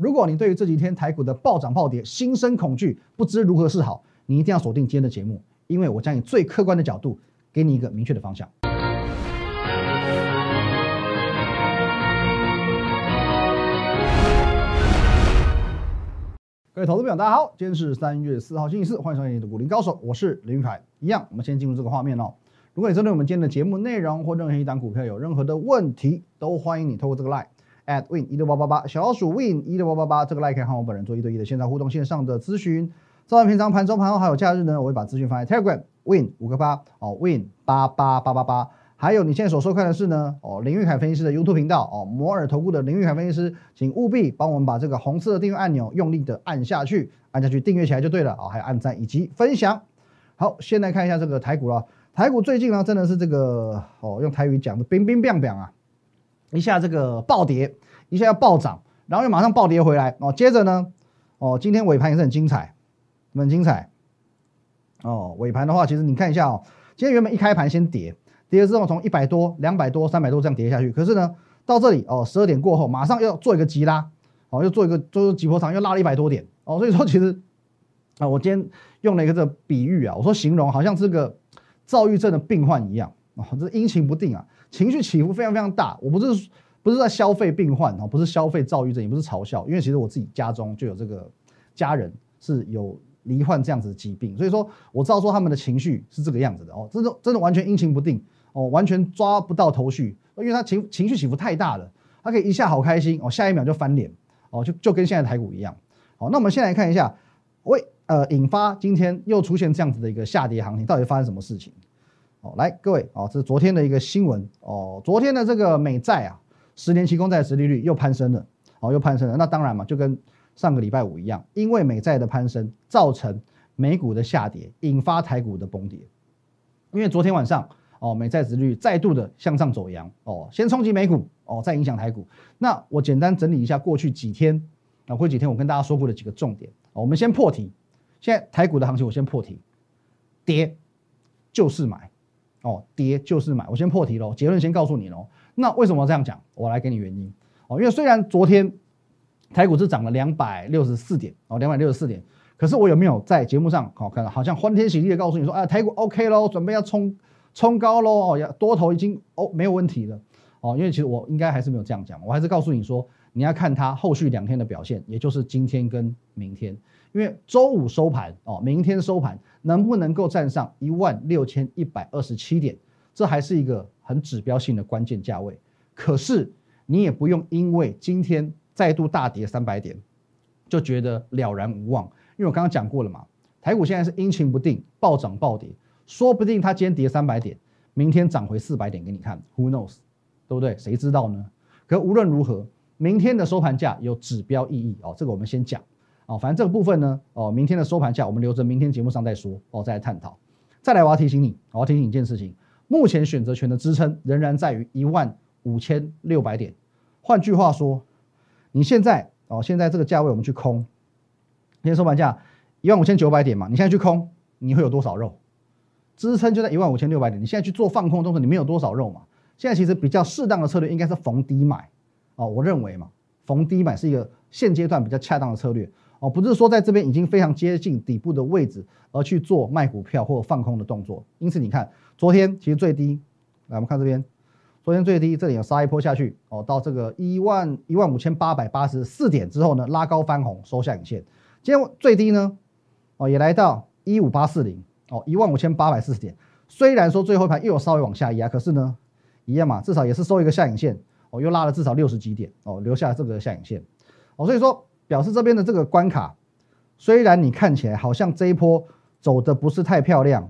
如果你对于这几天台股的暴涨暴跌心生恐惧，不知如何是好，你一定要锁定今天的节目，因为我将以最客观的角度给你一个明确的方向。各位投资朋友，大家好，今天是三月四号星期四，欢迎收看你的股林高手，我是林玉凯。一样，我们先进入这个画面哦。如果你针对我们今天的节目内容或任何一档股票有任何的问题，都欢迎你透过这个 line at win 一六八八八小鼠 win 一六八八八这个 line 可以和我本人做一对一的线上互动、线上的咨询。照完平常盘中、盘后还有假日呢，我会把资讯放在 Telegram win 五个八哦 win 八八八八八。还有你现在所收看的是呢哦林玉凯分析师的 YouTube 频道哦摩尔投顾的林玉凯分析师，请务必帮我们把这个红色的订阅按钮用力的按下去，按下去订阅起来就对了哦，还有按赞以及分享。好，先来看一下这个台股了。台股最近呢，真的是这个哦，用台语讲的冰冰冰冰啊，一下这个暴跌，一下要暴涨，然后又马上暴跌回来哦。接着呢，哦，今天尾盘也是很精彩，很精彩哦。尾盘的话，其实你看一下哦，今天原本一开盘先跌，跌了之后从一百多、两百多、三百多这样跌下去，可是呢，到这里哦，十二点过后马上要做一个急拉，哦，又做一个做急波长，又拉了一百多点哦。所以说其实啊，我今天用了一个这个比喻啊，我说形容好像这个。躁郁症的病患一样啊，这阴晴不定啊，情绪起伏非常非常大。我不是不是在消费病患啊，不是消费躁郁症，也不是嘲笑，因为其实我自己家中就有这个家人是有罹患这样子的疾病，所以说我知道说他们的情绪是这个样子的哦，真的真的完全阴晴不定哦，完全抓不到头绪，因为他情情绪起伏太大了，他可以一下好开心哦，下一秒就翻脸哦，就就跟现在台股一样。好，那我们先来看一下为。呃，引发今天又出现这样子的一个下跌行情，到底发生什么事情？哦，来各位哦，这是昨天的一个新闻哦，昨天的这个美债啊，十年期公债殖利率又攀升了，哦，又攀升了。那当然嘛，就跟上个礼拜五一样，因为美债的攀升，造成美股的下跌，引发台股的崩跌。因为昨天晚上哦，美债殖率再度的向上走阳，哦，先冲击美股，哦，再影响台股。那我简单整理一下过去几天啊，过去几天我跟大家说过的几个重点，我们先破题。现在台股的行情，我先破题，跌就是买，哦，跌就是买，我先破题喽，结论先告诉你喽。那为什么这样讲？我来给你原因哦。因为虽然昨天台股是涨了两百六十四点哦，两百六十四点，可是我有没有在节目上好看好像欢天喜地的告诉你说，啊，台股 OK 喽，准备要冲冲高喽，哦，要多头已经哦没有问题了哦。因为其实我应该还是没有这样讲，我还是告诉你说，你要看它后续两天的表现，也就是今天跟明天。因为周五收盘哦，明天收盘能不能够站上一万六千一百二十七点，这还是一个很指标性的关键价位。可是你也不用因为今天再度大跌三百点，就觉得了然无望。因为我刚刚讲过了嘛，台股现在是阴晴不定，暴涨暴跌，说不定它今天跌三百点，明天涨回四百点给你看，Who knows，对不对？谁知道呢？可无论如何，明天的收盘价有指标意义哦，这个我们先讲。哦，反正这个部分呢，哦，明天的收盘价我们留着明天节目上再说，哦，再来探讨。再来，我要提醒你，我要提醒你一件事情，目前选择权的支撑仍然在于一万五千六百点。换句话说，你现在哦，现在这个价位我们去空，今天收盘价一万五千九百点嘛，你现在去空，你会有多少肉？支撑就在一万五千六百点，你现在去做放空动作，你没有多少肉嘛？现在其实比较适当的策略应该是逢低买，哦，我认为嘛，逢低买是一个现阶段比较恰当的策略。哦，不是说在这边已经非常接近底部的位置而去做卖股票或放空的动作。因此，你看昨天其实最低，来我们看这边，昨天最低这里有杀一波下去，哦，到这个一万一万五千八百八十四点之后呢，拉高翻红收下影线。今天最低呢，哦也来到一五八四零，哦一万五千八百四十点。虽然说最后一盘又有稍微往下压，可是呢，一样嘛，至少也是收一个下影线，哦又拉了至少六十几点，哦留下这个下影线，哦所以说。表示这边的这个关卡，虽然你看起来好像这一波走的不是太漂亮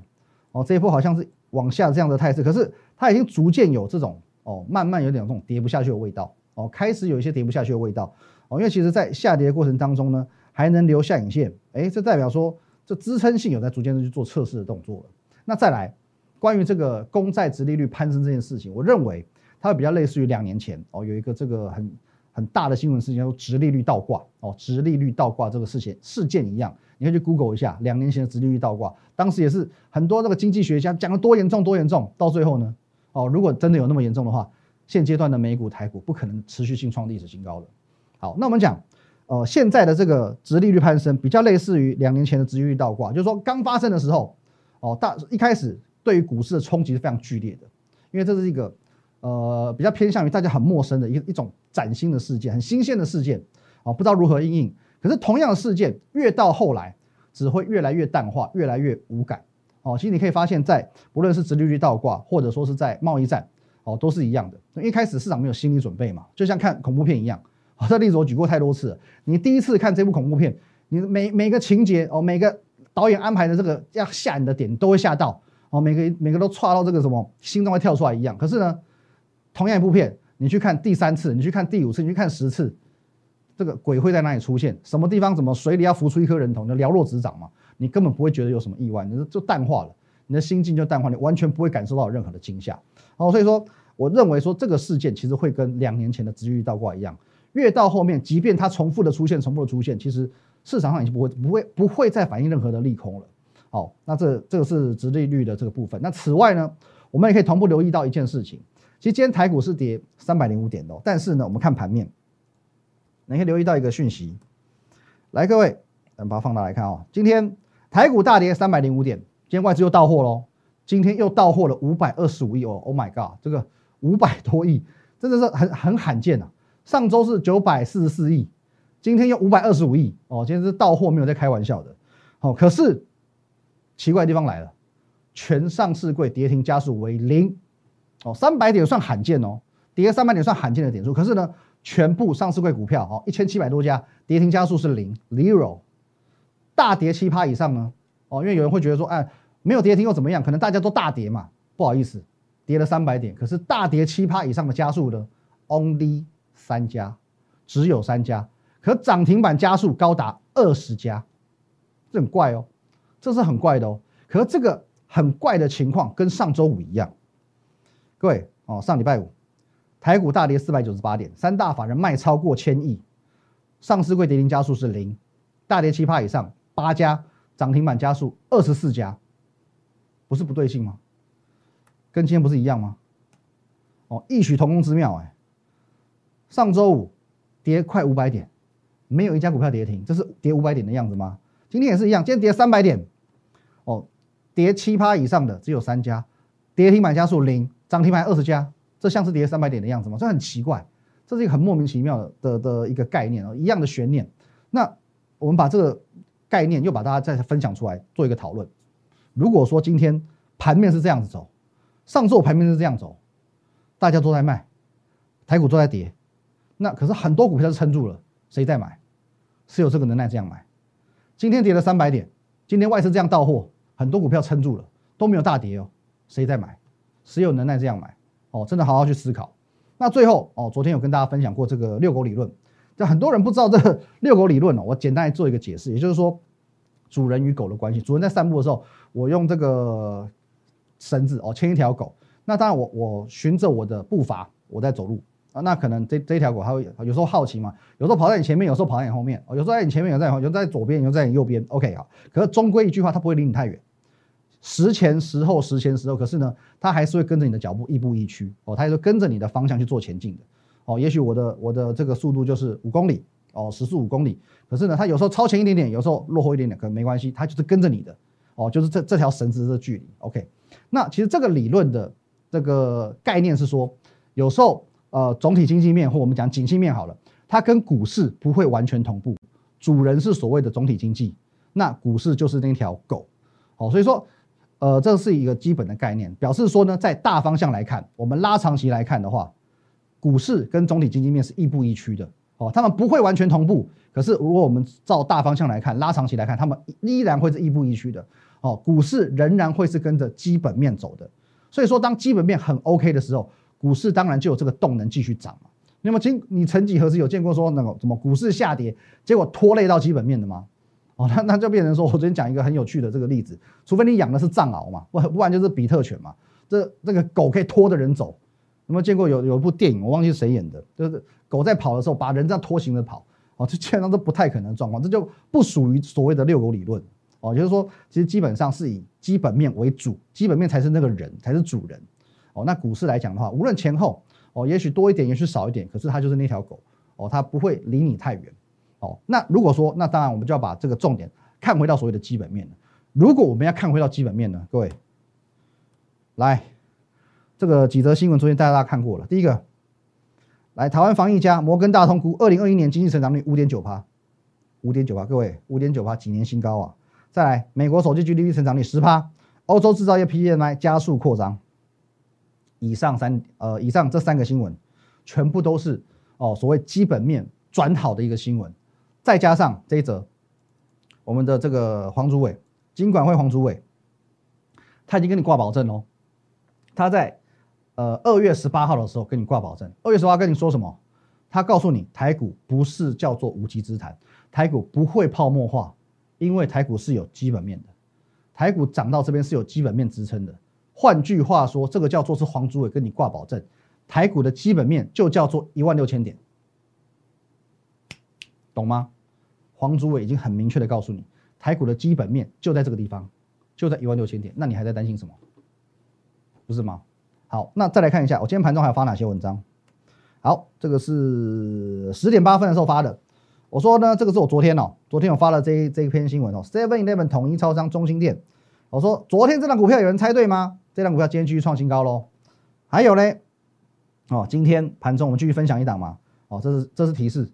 哦，这一波好像是往下这样的态势，可是它已经逐渐有这种哦，慢慢有点这种跌不下去的味道哦，开始有一些跌不下去的味道哦，因为其实在下跌的过程当中呢，还能留下影线，哎，这代表说这支撑性有在逐渐的去做测试的动作了。那再来，关于这个公债值利率攀升这件事情，我认为它会比较类似于两年前哦，有一个这个很。很大的新闻事件，说直利率倒挂。哦，直利率倒挂这个事情事件一样，你可以去 Google 一下，两年前的直利率倒挂，当时也是很多那个经济学家讲的多严重多严重，到最后呢，哦，如果真的有那么严重的话，现阶段的美股台股不可能持续性创历史新高的。好，那我们讲，呃，现在的这个直利率攀升比较类似于两年前的直利率倒挂，就是说刚发生的时候，哦，大一开始对于股市的冲击是非常剧烈的，因为这是一个呃比较偏向于大家很陌生的一一种崭新的事件，很新鲜的事件，哦，不知道如何应应。可是同样的事件越到后来，只会越来越淡化，越来越无感。哦，其实你可以发现，在不论是直利率倒挂，或者说是在贸易战，哦，都是一样的。一开始市场没有心理准备嘛，就像看恐怖片一样。这例子我举过太多次了。你第一次看这部恐怖片，你每每个情节哦，每个导演安排的这个要吓你的点都会吓到哦，每个每个都踹到这个什么心脏会跳出来一样。可是呢，同样一部片，你去看第三次，你去看第五次，你去看十次，这个鬼会在哪里出现？什么地方？怎么水里要浮出一颗人头？就了若指掌嘛，你根本不会觉得有什么意外，你就淡化了，你的心境就淡化，你完全不会感受到任何的惊吓。好，所以说，我认为说这个事件其实会跟两年前的直率倒挂一样。越到后面，即便它重复的出现，重复的出现，其实市场上已经不会不会不会再反映任何的利空了。好，那这这个是直利率的这个部分。那此外呢，我们也可以同步留意到一件事情。其实今天台股是跌三百零五点的，但是呢，我们看盘面，你可以留意到一个讯息。来，各位，我们把它放大来看啊。今天台股大跌三百零五点，今天外资又到货喽。今天又到货了五百二十五亿哦，Oh my god，这个五百多亿真的是很很罕见啊。上周是九百四十四亿，今天又五百二十五亿哦，今天是到货，没有在开玩笑的。好，可是奇怪的地方来了，全上市柜跌停加速为零哦，三百点算罕见哦，跌三百点算罕见的点数。可是呢，全部上市柜股票哦，一千七百多家跌停加速是零 zero，大跌七趴以上呢哦，因为有人会觉得说，哎，没有跌停又怎么样？可能大家都大跌嘛，不好意思，跌了三百点，可是大跌七趴以上的加速呢，only。三家，只有三家，可涨停板加速高达二十家，这很怪哦，这是很怪的哦。可这个很怪的情况跟上周五一样，各位哦，上礼拜五台股大跌四百九十八点，三大法人卖超过千亿，上市柜跌停加速是零，大跌七趴以上八家，涨停板加速二十四家，不是不对劲吗？跟今天不是一样吗？哦，异曲同工之妙哎。上周五跌快五百点，没有一家股票跌停，这是跌五百点的样子吗？今天也是一样，今天跌三百点，哦，跌七趴以上的只有三家，跌停板家数零，涨停板二十家，这像是跌三百点的样子吗？这很奇怪，这是一个很莫名其妙的的的一个概念哦，一样的悬念。那我们把这个概念又把大家再分享出来做一个讨论。如果说今天盘面是这样子走，上周盘面是这样走，大家都在卖，台股都在跌。那可是很多股票是撑住了，谁在买？是有这个能耐这样买。今天跌了三百点，今天外资这样到货，很多股票撑住了，都没有大跌哦。谁在买？谁有能耐这样买？哦，真的好好去思考。那最后哦，昨天有跟大家分享过这个遛狗理论，但很多人不知道这个 遛狗理论哦。我简单做一个解释，也就是说，主人与狗的关系。主人在散步的时候，我用这个绳子哦牵一条狗，那当然我我循着我的步伐我在走路。啊，那可能这这条狗它会有时候好奇嘛，有时候跑在你前面，有时候跑在你后面，哦，有时候在你前面，有时候在后有时候在左边，有时候在你右边，OK 啊。可是终归一句话，它不会离你太远，时前时后，时前时后，可是呢，它还是会跟着你的脚步，亦步亦趋，哦，它是跟着你的方向去做前进的，哦，也许我的我的这个速度就是五公里，哦，时速五公里，可是呢，它有时候超前一点点，有时候落后一点点，可能没关系，它就是跟着你的，哦，就是这这条绳子的距离，OK。那其实这个理论的这个概念是说，有时候。呃，总体经济面或我们讲景气面好了，它跟股市不会完全同步。主人是所谓的总体经济，那股市就是那条狗。好，所以说，呃，这是一个基本的概念，表示说呢，在大方向来看，我们拉长期来看的话，股市跟总体经济面是亦步亦趋的。哦，他们不会完全同步，可是如果我们照大方向来看，拉长期来看，他们依然会是亦步亦趋的。哦，股市仍然会是跟着基本面走的。所以说，当基本面很 OK 的时候。股市当然就有这个动能继续涨嘛。那么，今你曾几何时有见过说那个什么股市下跌，结果拖累到基本面的吗？哦，那那就变成说，我昨天讲一个很有趣的这个例子，除非你养的是藏獒嘛，不不然就是比特犬嘛。这这个狗可以拖着人走。有没有见过有有一部电影，我忘记是谁演的，就是狗在跑的时候把人这样拖行着跑。哦，这基本上都不太可能的状况，这就不属于所谓的遛狗理论。哦，就是说，其实基本上是以基本面为主，基本面才是那个人才是主人。哦，那股市来讲的话，无论前后，哦，也许多一点，也许少一点，可是它就是那条狗，哦，它不会离你太远，哦，那如果说，那当然我们就要把这个重点看回到所谓的基本面。如果我们要看回到基本面呢，各位，来，这个几则新闻昨天大家看过了。第一个，来台湾防疫家摩根大通估二零二一年经济成长率五点九趴，五点九趴，各位五点九趴几年新高啊！再来，美国手机 GDP 成长率十趴，欧洲制造业 PMI 加速扩张。以上三呃，以上这三个新闻，全部都是哦所谓基本面转好的一个新闻，再加上这一则，我们的这个黄主委。金管会黄主委，他已经跟你挂保证喽。他在呃二月十八号的时候跟你挂保证。二月十八跟你说什么？他告诉你台股不是叫做无稽之谈，台股不会泡沫化，因为台股是有基本面的。台股涨到这边是有基本面支撑的。换句话说，这个叫做是黄主委跟你挂保证，台股的基本面就叫做一万六千点，懂吗？黄祖伟已经很明确的告诉你。台股的基本面就在这个地方，就在一万六千点，那你还在担心什么？不是吗？好，那再来看一下，我今天盘中还有发哪些文章？好，这个是十点八分的时候发的。我说呢，这个是我昨天哦，昨天我发了这这一篇新闻哦，Seven Eleven 统一超商中心店。我说昨天这张股票有人猜对吗？这张股票今天继续创新高喽。还有嘞，哦，今天盘中我们继续分享一档嘛。哦，这是这是提示，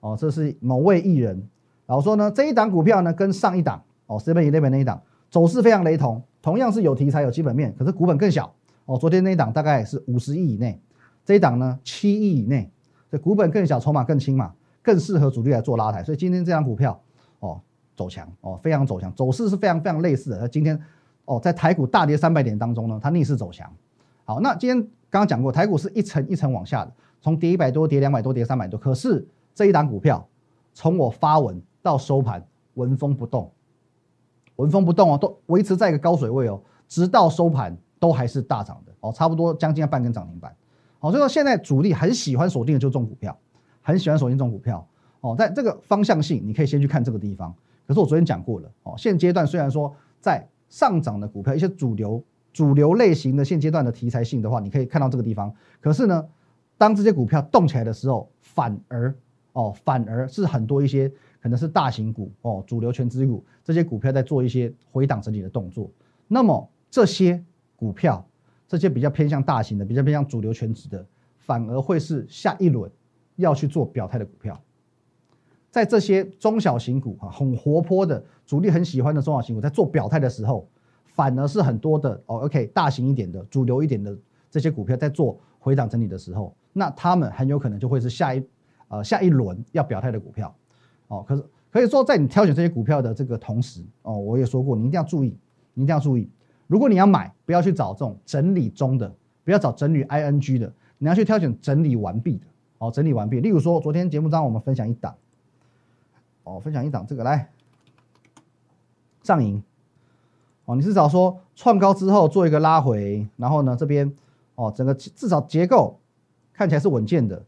哦，这是某位艺人。然后说呢，这一档股票呢，跟上一档哦，Seven Eleven 那一档走势非常雷同，同样是有题材、有基本面，可是股本更小哦。昨天那一档大概是五十亿以内，这一档呢七亿以内，这股本更小，筹码更轻嘛，更适合主力来做拉抬。所以今天这张股票哦走强哦，非常走强，走势是非常非常类似的。那今天哦，在台股大跌三百点当中呢，它逆势走强。好，那今天刚刚讲过，台股是一层一层往下的，从跌一百多、跌两百多、跌三百多，可是这一档股票从我发文。到收盘纹风不动，纹风不动哦，都维持在一个高水位哦，直到收盘都还是大涨的哦，差不多将近要半根涨停板。好，所以说现在主力很喜欢锁定的就是这种股票，很喜欢锁定这种股票哦，在这个方向性，你可以先去看这个地方。可是我昨天讲过了哦，现阶段虽然说在上涨的股票，一些主流主流类型的现阶段的题材性的话，你可以看到这个地方。可是呢，当这些股票动起来的时候，反而哦，反而是很多一些。可能是大型股哦，主流全资股这些股票在做一些回档整理的动作。那么这些股票，这些比较偏向大型的、比较偏向主流全值的，反而会是下一轮要去做表态的股票。在这些中小型股啊，很活泼的主力很喜欢的中小型股，在做表态的时候，反而是很多的哦，OK，大型一点的、主流一点的这些股票在做回档整理的时候，那他们很有可能就会是下一呃下一轮要表态的股票。哦，可是可以说，在你挑选这些股票的这个同时，哦，我也说过，你一定要注意，你一定要注意，如果你要买，不要去找这种整理中的，不要找整理 ing 的，你要去挑选整理完毕的，哦，整理完毕。例如说，昨天节目当中我们分享一档，哦，分享一档这个来上影，哦，你至少说创高之后做一个拉回，然后呢这边，哦，整个至少结构看起来是稳健的，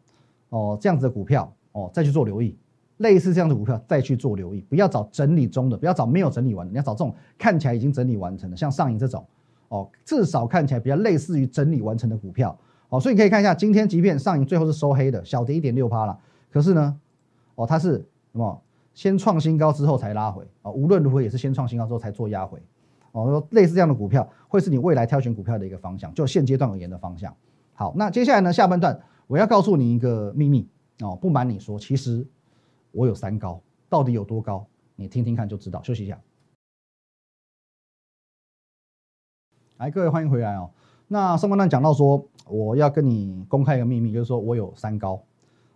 哦，这样子的股票，哦，再去做留意。类似这样的股票再去做留意，不要找整理中的，不要找没有整理完的，你要找这种看起来已经整理完成的，像上影这种，哦，至少看起来比较类似于整理完成的股票，哦，所以你可以看一下，今天即便上影最后是收黑的，小跌一点六趴了，可是呢，哦，它是什么？先创新高之后才拉回，啊，无论如何也是先创新高之后才做压回，哦，类似这样的股票会是你未来挑选股票的一个方向，就现阶段而言的方向。好，那接下来呢，下半段我要告诉你一个秘密，哦，不瞒你说，其实。我有三高，到底有多高？你听听看就知道。休息一下。来，各位欢迎回来哦。那上半段讲到说，我要跟你公开一个秘密，就是说我有三高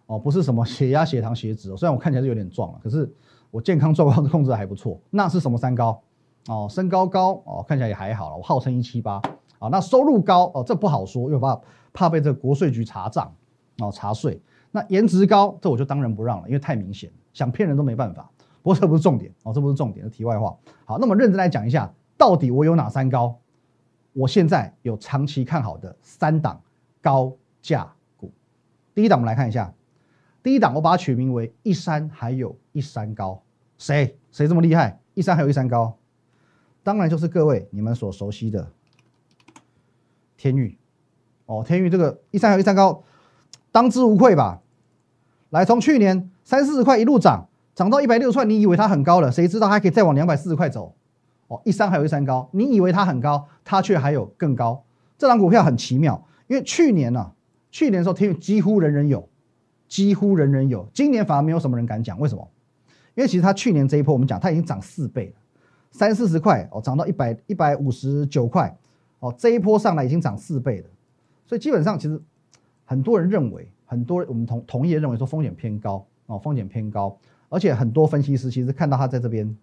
哦，不是什么血压、血糖、血脂哦。虽然我看起来是有点壮了，可是我健康状况控制的还不错。那是什么三高？哦，身高高哦，看起来也还好了。我号称一七八啊。那收入高哦，这不好说，又怕怕被这国税局查账哦，查税。那颜值高，这我就当仁不让了，因为太明显，想骗人都没办法。不过这不是重点哦，这不是重点是题外话。好，那么认真来讲一下，到底我有哪三高？我现在有长期看好的三档高价股。第一档我们来看一下，第一档我把它取名为一山还有一山高。谁谁这么厉害？一山还有一山高，当然就是各位你们所熟悉的天域哦，天域这个一山还有一山高，当之无愧吧。来，从去年三四十块一路涨，涨到一百六十块，你以为它很高了，谁知道它可以再往两百四十块走？哦，一山还有一山高，你以为它很高，它却还有更高。这张股票很奇妙，因为去年呢，去年的时候天宇几乎人人有，几乎人人有，今年反而没有什么人敢讲，为什么？因为其实它去年这一波我们讲，它已经涨四倍了，三四十块哦，涨到一百一百五十九块哦，这一波上来已经涨四倍了，所以基本上其实很多人认为，很多我们同同业认为说风险偏高哦，风险偏高，而且很多分析师其实看到它在这边。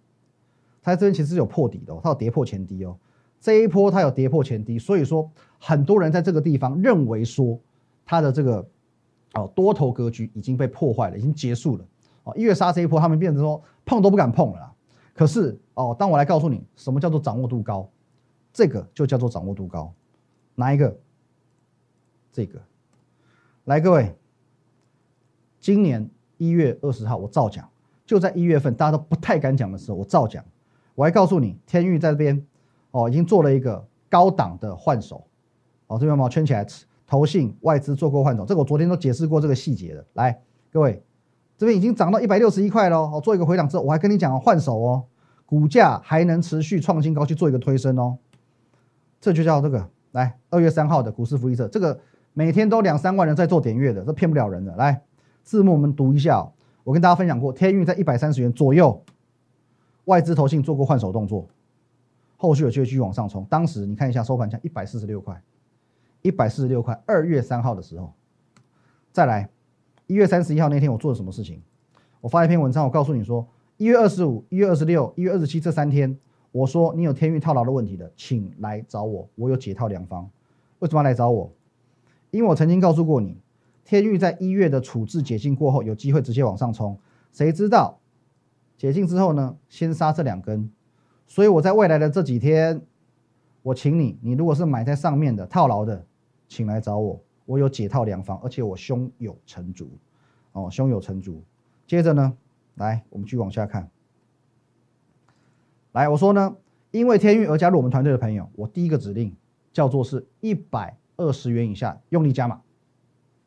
它这边其实是有破底的，它有跌破前低哦。这一波它有跌破前低，所以说很多人在这个地方认为说它的这个哦多头格局已经被破坏了，已经结束了哦。一月杀这一波，他们变成说碰都不敢碰了。可是哦，当我来告诉你什么叫做掌握度高，这个就叫做掌握度高。哪一个？这个。来，各位，今年一月二十号我照讲，就在一月份大家都不太敢讲的时候，我照讲。我还告诉你，天域在这边，哦，已经做了一个高档的换手，哦，这边把圈起来，投信外资做过换手，这个我昨天都解释过这个细节的。来，各位，这边已经涨到一百六十一块喽，哦，做一个回档之后，我还跟你讲换手哦，股价还能持续创新高去做一个推升哦，这就叫这个。来，二月三号的股市福利社，这个每天都两三万人在做点阅的，这骗不了人的。来，字幕我们读一下，我跟大家分享过，天运在一百三十元左右。外资投信做过换手动作，后续有机会继续往上冲。当时你看一下收盘价一百四十六块，一百四十六块。二月三号的时候，再来一月三十一号那天我做了什么事情？我发一篇文章，我告诉你说，一月二十五、一月二十六、一月二十七这三天，我说你有天运套牢的问题的，请来找我，我有解套良方。为什么要来找我？因为我曾经告诉过你，天运在一月的处置解禁过后，有机会直接往上冲。谁知道？解禁之后呢，先杀这两根，所以我在未来的这几天，我请你，你如果是买在上面的套牢的，请来找我，我有解套良方，而且我胸有成竹，哦，胸有成竹。接着呢，来，我们继续往下看。来，我说呢，因为天运而加入我们团队的朋友，我第一个指令叫做是一百二十元以下用力加码，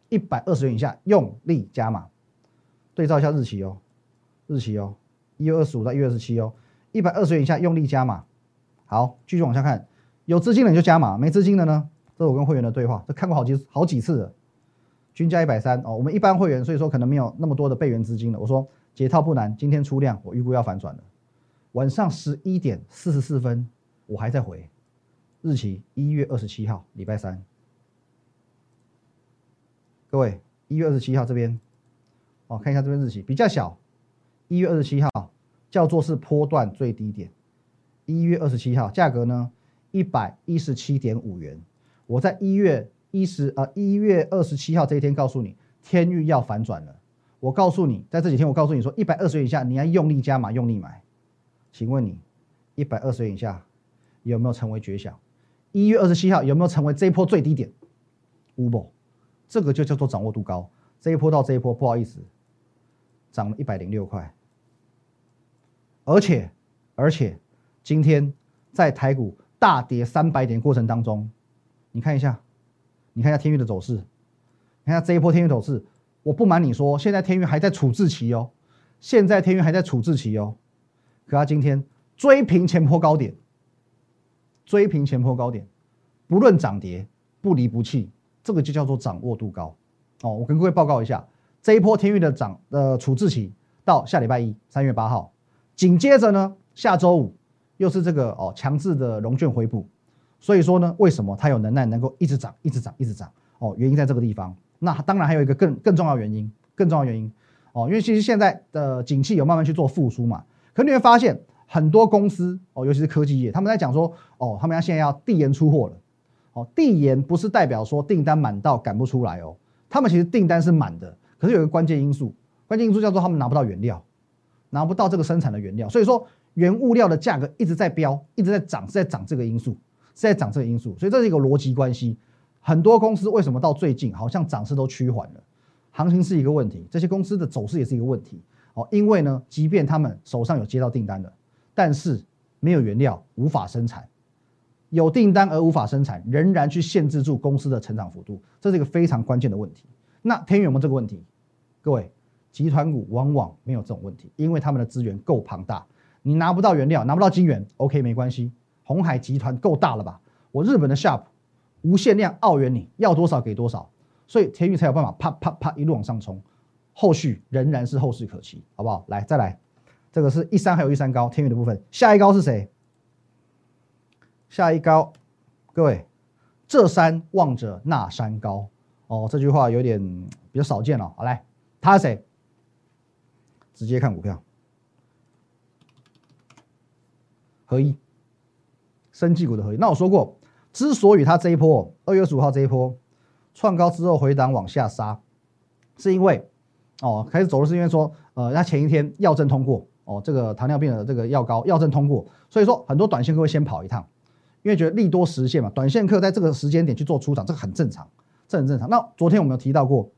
一百二十元以下用力加码，对照一下日期哦，日期哦。一月二十五到一月二十七哦，一百二十元以下用力加码。好，继续往下看，有资金的你就加码，没资金的呢？这是我跟会员的对话，这看过好几好几次了。均价一百三哦，我们一般会员，所以说可能没有那么多的备源资金了。我说解套不难，今天出量，我预估要反转了。晚上十一点四十四分，我还在回，日期一月二十七号，礼拜三。各位，一月二十七号这边，哦，看一下这边日期比较小。一月二十七号叫做是波段最低点，一月二十七号价格呢一百一十七点五元。我在一月一十呃一月二十七号这一天告诉你，天域要反转了。我告诉你，在这几天我告诉你说，一百二十元以下你要用力加码，用力买。请问你一百二十元以下有没有成为绝响？一月二十七号有没有成为这一波最低点？无不，这个就叫做掌握度高。这一波到这一波，不好意思，涨了一百零六块。而且，而且，今天在台股大跌三百点过程当中，你看一下，你看一下天域的走势，你看下这一波天域走势。我不瞒你说，现在天域还在处置期哦，现在天域还在处置期哦。可他今天追平前波高点，追平前波高点，不论涨跌不离不弃，这个就叫做掌握度高哦。我跟各位报告一下，这一波天域的涨呃处置期到下礼拜一，三月八号。紧接着呢，下周五又是这个哦强制的融券回补，所以说呢，为什么它有能耐能够一直涨、一直涨、一直涨？哦，原因在这个地方。那当然还有一个更更重要原因，更重要原因哦，因为其实现在的景气有慢慢去做复苏嘛。可你会发现很多公司哦，尤其是科技业，他们在讲说哦，他们要现在要递延出货了。哦，递延不是代表说订单满到赶不出来哦，他们其实订单是满的，可是有一个关键因素，关键因素叫做他们拿不到原料。拿不到这个生产的原料，所以说原物料的价格一直在飙，一直在涨，是在涨这个因素，是在涨这个因素，所以这是一个逻辑关系。很多公司为什么到最近好像涨势都趋缓了？行情是一个问题，这些公司的走势也是一个问题哦。因为呢，即便他们手上有接到订单的，但是没有原料，无法生产；有订单而无法生产，仍然去限制住公司的成长幅度，这是一个非常关键的问题。那天宇有没有这个问题？各位？集团股往往没有这种问题，因为他们的资源够庞大。你拿不到原料，拿不到金源，OK 没关系。红海集团够大了吧？我日本的 Sharp 无限量澳元，你要多少给多少，所以天宇才有办法啪啪啪一路往上冲。后续仍然是后市可期，好不好？来，再来，这个是一山还有一山高，天宇的部分，下一高是谁？下一高，各位，这山望着那山高哦，这句话有点比较少见了。好来，他是谁？直接看股票。合一，生技股的合一。那我说过，之所以它这一波二月十五号这一波创高之后回档往下杀，是因为哦开始走的是因为说，呃，它前一天药证通过哦，这个糖尿病的这个药膏药证通过，所以说很多短线客会先跑一趟，因为觉得利多实现嘛，短线客在这个时间点去做出场，这个很正常，这很正常。那昨天我们有提到过，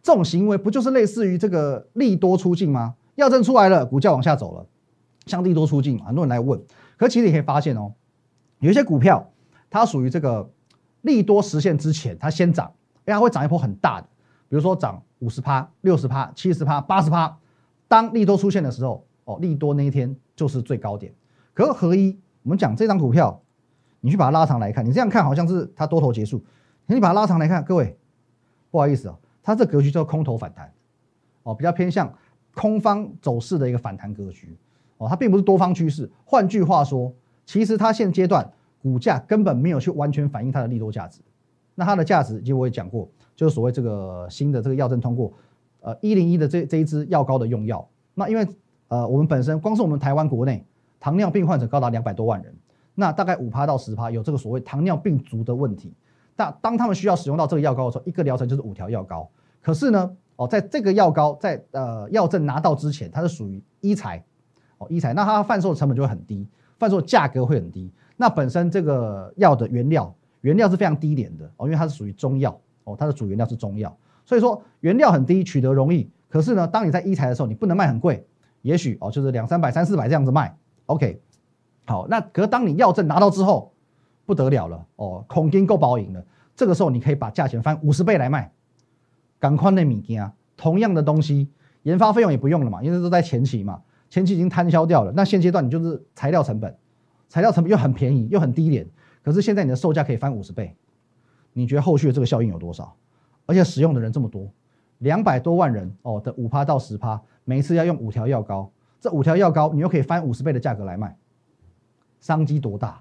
这种行为不就是类似于这个利多出境吗？药证出来了，股价往下走了。像利多出境，很多人来问，可其实你可以发现哦，有一些股票它属于这个利多实现之前，它先涨，哎，它会涨一波很大的，比如说涨五十趴、六十趴、七十趴、八十趴。当利多出现的时候，哦，利多那一天就是最高点。可合一，我们讲这张股票，你去把它拉长来看，你这样看好像是它多头结束，你把它拉长来看，各位，不好意思哦，它这格局叫空头反弹，哦，比较偏向空方走势的一个反弹格局。哦，它并不是多方趋势。换句话说，其实它现阶段股价根本没有去完全反映它的利多价值。那它的价值，其实我也讲过，就是所谓这个新的这个药证通过，呃，一零一的这这一支药膏的用药。那因为呃，我们本身光是我们台湾国内糖尿病患者高达两百多万人，那大概五趴到十趴有这个所谓糖尿病足的问题。那当他们需要使用到这个药膏的时候，一个疗程就是五条药膏。可是呢，哦，在这个药膏在呃药证拿到之前，它是属于医材。哦，医材，那它贩售成本就会很低，贩售价格会很低。那本身这个药的原料，原料是非常低廉的哦，因为它是属于中药哦，它的主原料是中药，所以说原料很低，取得容易。可是呢，当你在医材的时候，你不能卖很贵，也许哦就是两三百、三四百这样子卖。OK，好，那可是当你药证拿到之后，不得了了哦，恐金够保赢了。这个时候你可以把价钱翻五十倍来卖，赶快那米金啊，同样的东西，研发费用也不用了嘛，因为都在前期嘛。前期已经摊销掉了，那现阶段你就是材料成本，材料成本又很便宜又很低廉，可是现在你的售价可以翻五十倍，你觉得后续的这个效应有多少？而且使用的人这么多，两百多万人哦的五趴到十趴，每一次要用五条药膏，这五条药膏你又可以翻五十倍的价格来卖，商机多大，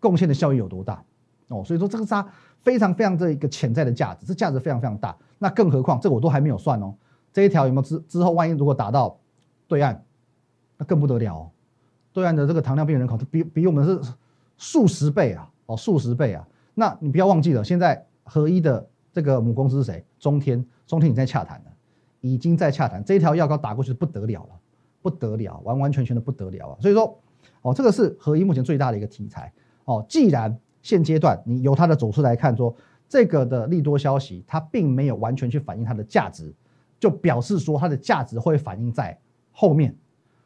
贡献的效益有多大哦？所以说这个它非常非常的一个潜在的价值，这价值非常非常大。那更何况这我都还没有算哦，这一条有没有之之后万一如果打到对岸？那更不得了，对岸的这个糖尿病人口，比比我们是数十倍啊，哦，数十倍啊。那你不要忘记了，现在合一的这个母公司是谁？中天，中天已经在洽谈了，已经在洽谈，这一条药膏打过去不得了了，不得了，完完全全的不得了啊。所以说，哦，这个是合一目前最大的一个题材哦。既然现阶段你由它的走势来看，说这个的利多消息，它并没有完全去反映它的价值，就表示说它的价值会反映在后面。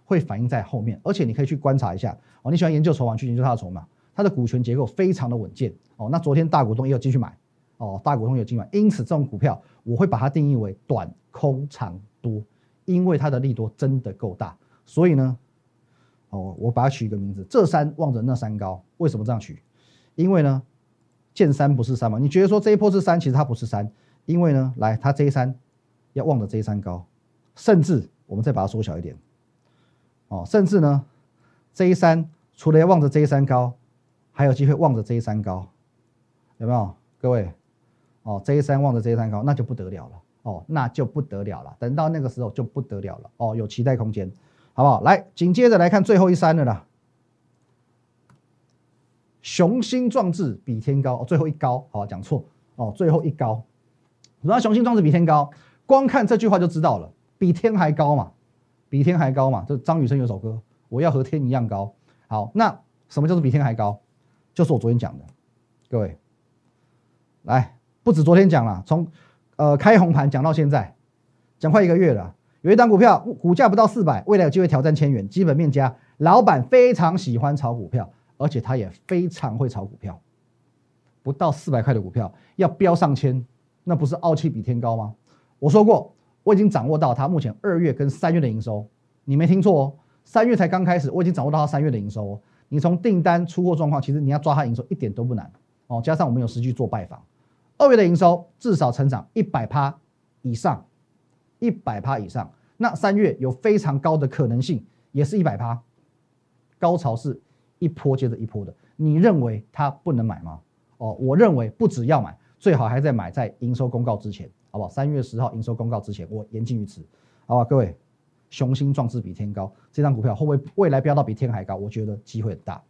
会反映在后面，而且你可以去观察一下哦。你喜欢研究筹码，去研究它的筹码，它的股权结构非常的稳健哦。那昨天大股东也有继续买哦，大股东有进买，因此这种股票我会把它定义为短空长多，因为它的利多真的够大。所以呢，哦，我把它取一个名字，这山望着那山高。为什么这样取？因为呢，见山不是山嘛。你觉得说这一波是山，其实它不是山，因为呢，来它这一山要望着这一山高，甚至我们再把它缩小一点。哦，甚至呢，这一山除了要望着这一山高，还有机会望着这一山高，有没有？各位，哦，这一山望着这一山高，那就不得了了，哦，那就不得了了。等到那个时候就不得了了，哦，有期待空间，好不好？来，紧接着来看最后一山的啦，雄心壮志比天高，哦，最后一高，好讲错，哦，最后一高，什么雄心壮志比天高？光看这句话就知道了，比天还高嘛。比天还高嘛？这张雨生有首歌，我要和天一样高。好，那什么叫做比天还高？就是我昨天讲的，各位，来，不止昨天讲了，从呃开红盘讲到现在，讲快一个月了。有一档股票股价不到四百，未来有机会挑战千元，基本面佳，老板非常喜欢炒股票，而且他也非常会炒股票。不到四百块的股票要飙上千，那不是傲气比天高吗？我说过。我已经掌握到它目前二月跟三月的营收，你没听错哦，三月才刚开始，我已经掌握到它三月的营收哦。你从订单出货状况，其实你要抓它营收一点都不难哦。加上我们有实际做拜访，二月的营收至少成长一百趴以上，一百趴以上。那三月有非常高的可能性，也是一百趴。高潮是一波接着一波的，你认为它不能买吗？哦，我认为不只要买，最好还在买在营收公告之前，好不好？三月十号营收公告之前，我言尽于此，好吧？各位，雄心壮志比天高，这张股票会不会未来飙到比天还高？我觉得机会很大。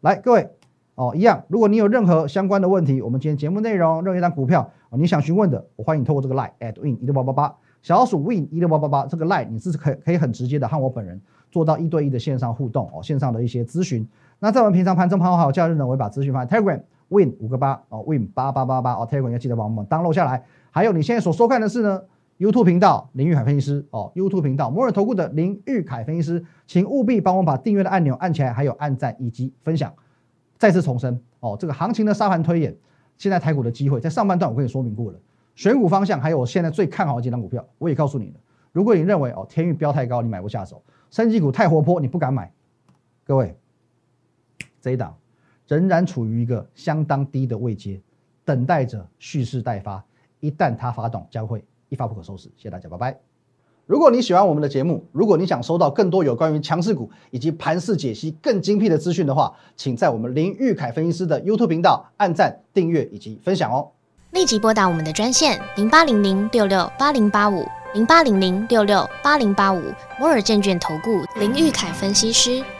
来，各位，哦，一样，如果你有任何相关的问题，我们今天节目内容，任何一张股票，哦，你想询问的，我欢迎透过这个 line at win 一六八八八，小老鼠 win 一六八八八这个 line，你是可可以很直接的和我本人做到一对一的线上互动哦，线上的一些咨询。那在我们平常盘中盘后还有假日呢，我会把资讯放在 Telegram。Win 五个八哦，Win 八八八八哦，Telegram 要记得帮我们 download 下来。还有你现在所收看的是呢，YouTube 频道林玉凯分析师哦，YouTube 频道摩尔投顾的林玉凯分析师，请务必帮我把订阅的按钮按起来，还有按赞以及分享。再次重申哦，这个行情的沙盘推演，现在台股的机会在上半段我跟你说明过了，选股方向还有我现在最看好的几档股票，我也告诉你了。如果你认为哦天域标太高，你买不下手；升级股太活泼，你不敢买。各位，这一档。仍然处于一个相当低的位阶，等待着蓄势待发。一旦它发动，将会一发不可收拾。谢谢大家，拜拜。如果你喜欢我们的节目，如果你想收到更多有关于强势股以及盘势解析更精辟的资讯的话，请在我们林玉凯分析师的 YouTube 频道按赞、订阅以及分享哦。立即拨打我们的专线零八零零六六八零八五零八零零六六八零八五摩尔证券投顾林玉凯分析师。